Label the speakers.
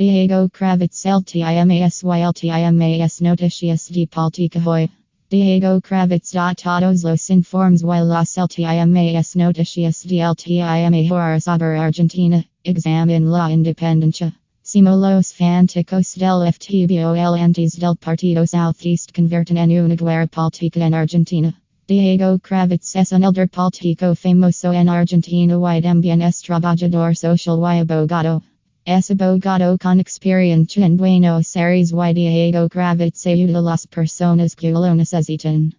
Speaker 1: Diego Kravetz LTIMAS YLTIMAS Noticias de Política Hoy. Diego Kravetz. Todos los informes y las LTIMAS Noticias de LTIMA Horas sobre Argentina. Examine la independencia. Simo los fanáticos del FTBOL antes del Partido Southeast converten en una guerra política en Argentina. Diego Kravetz es un elder político famoso en Argentina y también es trabajador social y abogado. Es abogado con experiencia en Buenos Aires y Diego Kravetz ayuda a las personas que lo necesitan.